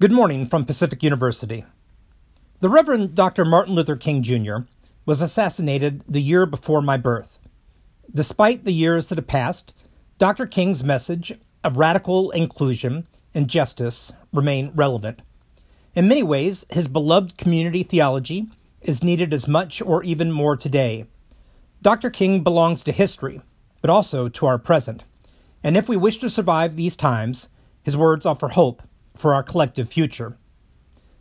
Good morning from Pacific University. The Reverend Dr. Martin Luther King Jr. was assassinated the year before my birth. Despite the years that have passed, Dr. King's message of radical inclusion and justice remain relevant. In many ways, his beloved community theology is needed as much or even more today. Dr. King belongs to history, but also to our present. And if we wish to survive these times, his words offer hope for our collective future.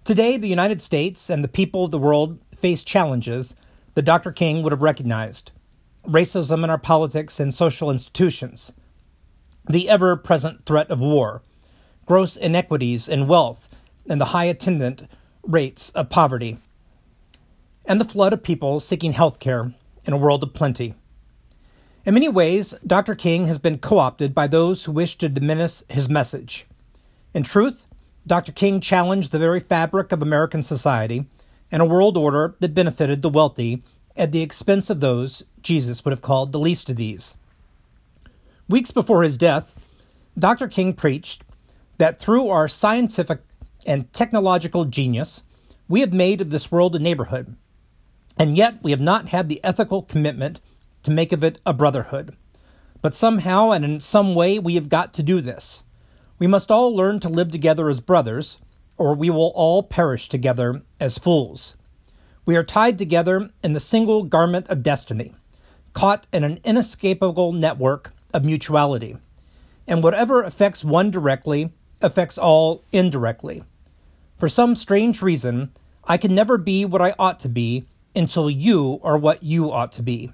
Today, the United States and the people of the world face challenges that Dr. King would have recognized racism in our politics and social institutions, the ever present threat of war, gross inequities in wealth, and the high attendant rates of poverty, and the flood of people seeking health care in a world of plenty. In many ways, Dr. King has been co opted by those who wish to diminish his message. In truth, Dr. King challenged the very fabric of American society and a world order that benefited the wealthy at the expense of those Jesus would have called the least of these. Weeks before his death, Dr. King preached that through our scientific and technological genius, we have made of this world a neighborhood, and yet we have not had the ethical commitment to make of it a brotherhood. But somehow and in some way we have got to do this. We must all learn to live together as brothers, or we will all perish together as fools. We are tied together in the single garment of destiny, caught in an inescapable network of mutuality. And whatever affects one directly affects all indirectly. For some strange reason, I can never be what I ought to be until you are what you ought to be.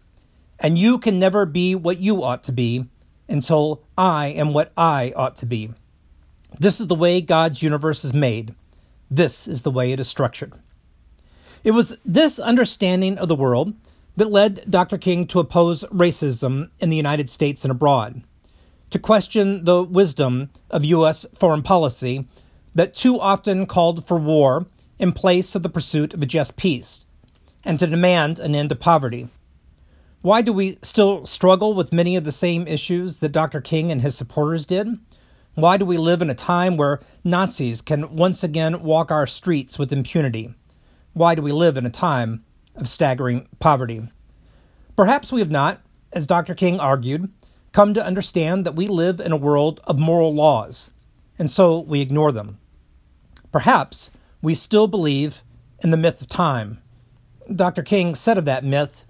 And you can never be what you ought to be until I am what I ought to be. This is the way God's universe is made. This is the way it is structured. It was this understanding of the world that led Dr. King to oppose racism in the United States and abroad, to question the wisdom of U.S. foreign policy that too often called for war in place of the pursuit of a just peace, and to demand an end to poverty. Why do we still struggle with many of the same issues that Dr. King and his supporters did? Why do we live in a time where Nazis can once again walk our streets with impunity? Why do we live in a time of staggering poverty? Perhaps we have not, as Dr. King argued, come to understand that we live in a world of moral laws, and so we ignore them. Perhaps we still believe in the myth of time. Dr. King said of that myth,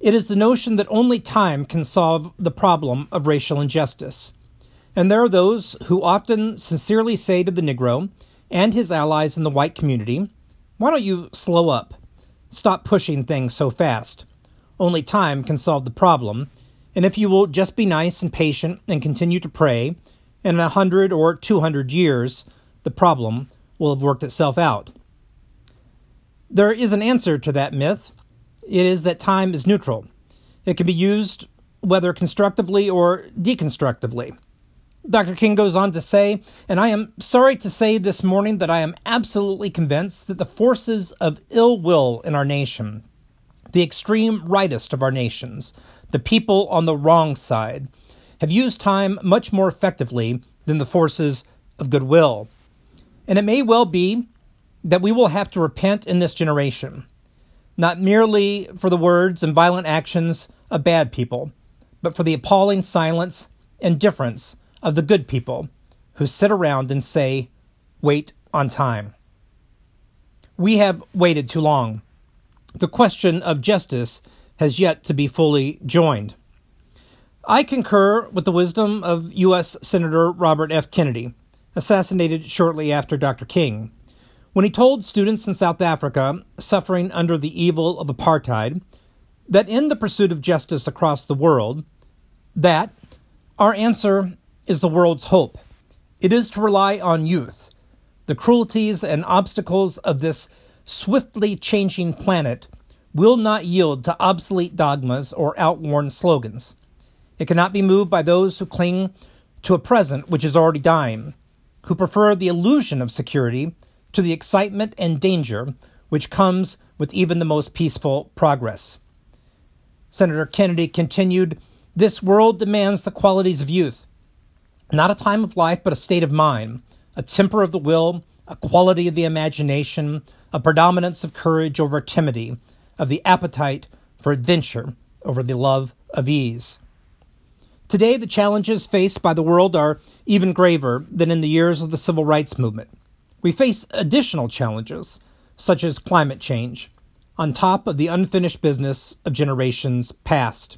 it is the notion that only time can solve the problem of racial injustice. And there are those who often sincerely say to the Negro and his allies in the white community, Why don't you slow up? Stop pushing things so fast. Only time can solve the problem, and if you will just be nice and patient and continue to pray, in a hundred or two hundred years, the problem will have worked itself out. There is an answer to that myth. It is that time is neutral. It can be used whether constructively or deconstructively. Dr. King goes on to say, and I am sorry to say this morning that I am absolutely convinced that the forces of ill will in our nation, the extreme rightest of our nations, the people on the wrong side, have used time much more effectively than the forces of goodwill. And it may well be that we will have to repent in this generation, not merely for the words and violent actions of bad people, but for the appalling silence and difference of the good people who sit around and say, wait on time. We have waited too long. The question of justice has yet to be fully joined. I concur with the wisdom of U.S. Senator Robert F. Kennedy, assassinated shortly after Dr. King, when he told students in South Africa suffering under the evil of apartheid that in the pursuit of justice across the world, that our answer is the world's hope. It is to rely on youth. The cruelties and obstacles of this swiftly changing planet will not yield to obsolete dogmas or outworn slogans. It cannot be moved by those who cling to a present which is already dying, who prefer the illusion of security to the excitement and danger which comes with even the most peaceful progress. Senator Kennedy continued This world demands the qualities of youth not a time of life, but a state of mind, a temper of the will, a quality of the imagination, a predominance of courage over timidity, of the appetite for adventure over the love of ease. Today, the challenges faced by the world are even graver than in the years of the civil rights movement. We face additional challenges, such as climate change, on top of the unfinished business of generations past.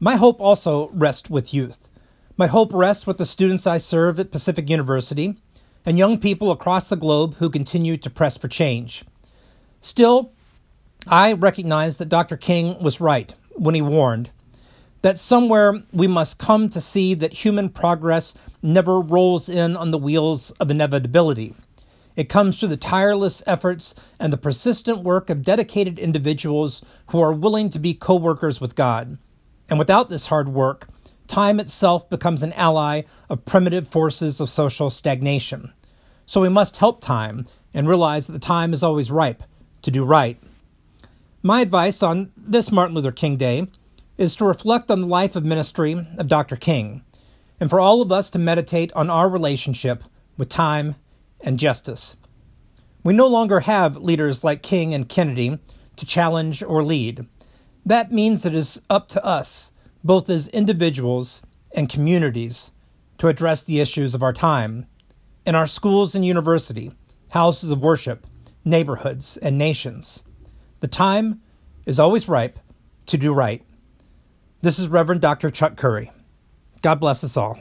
My hope also rests with youth. My hope rests with the students I serve at Pacific University and young people across the globe who continue to press for change. Still, I recognize that Dr. King was right when he warned that somewhere we must come to see that human progress never rolls in on the wheels of inevitability. It comes through the tireless efforts and the persistent work of dedicated individuals who are willing to be co workers with God. And without this hard work, time itself becomes an ally of primitive forces of social stagnation. So we must help time and realize that the time is always ripe to do right. My advice on this Martin Luther King Day is to reflect on the life of ministry of Dr. King, and for all of us to meditate on our relationship with time and justice. We no longer have leaders like King and Kennedy to challenge or lead. That means it is up to us, both as individuals and communities, to address the issues of our time in our schools and university, houses of worship, neighborhoods, and nations. The time is always ripe to do right. This is Reverend Dr. Chuck Curry. God bless us all.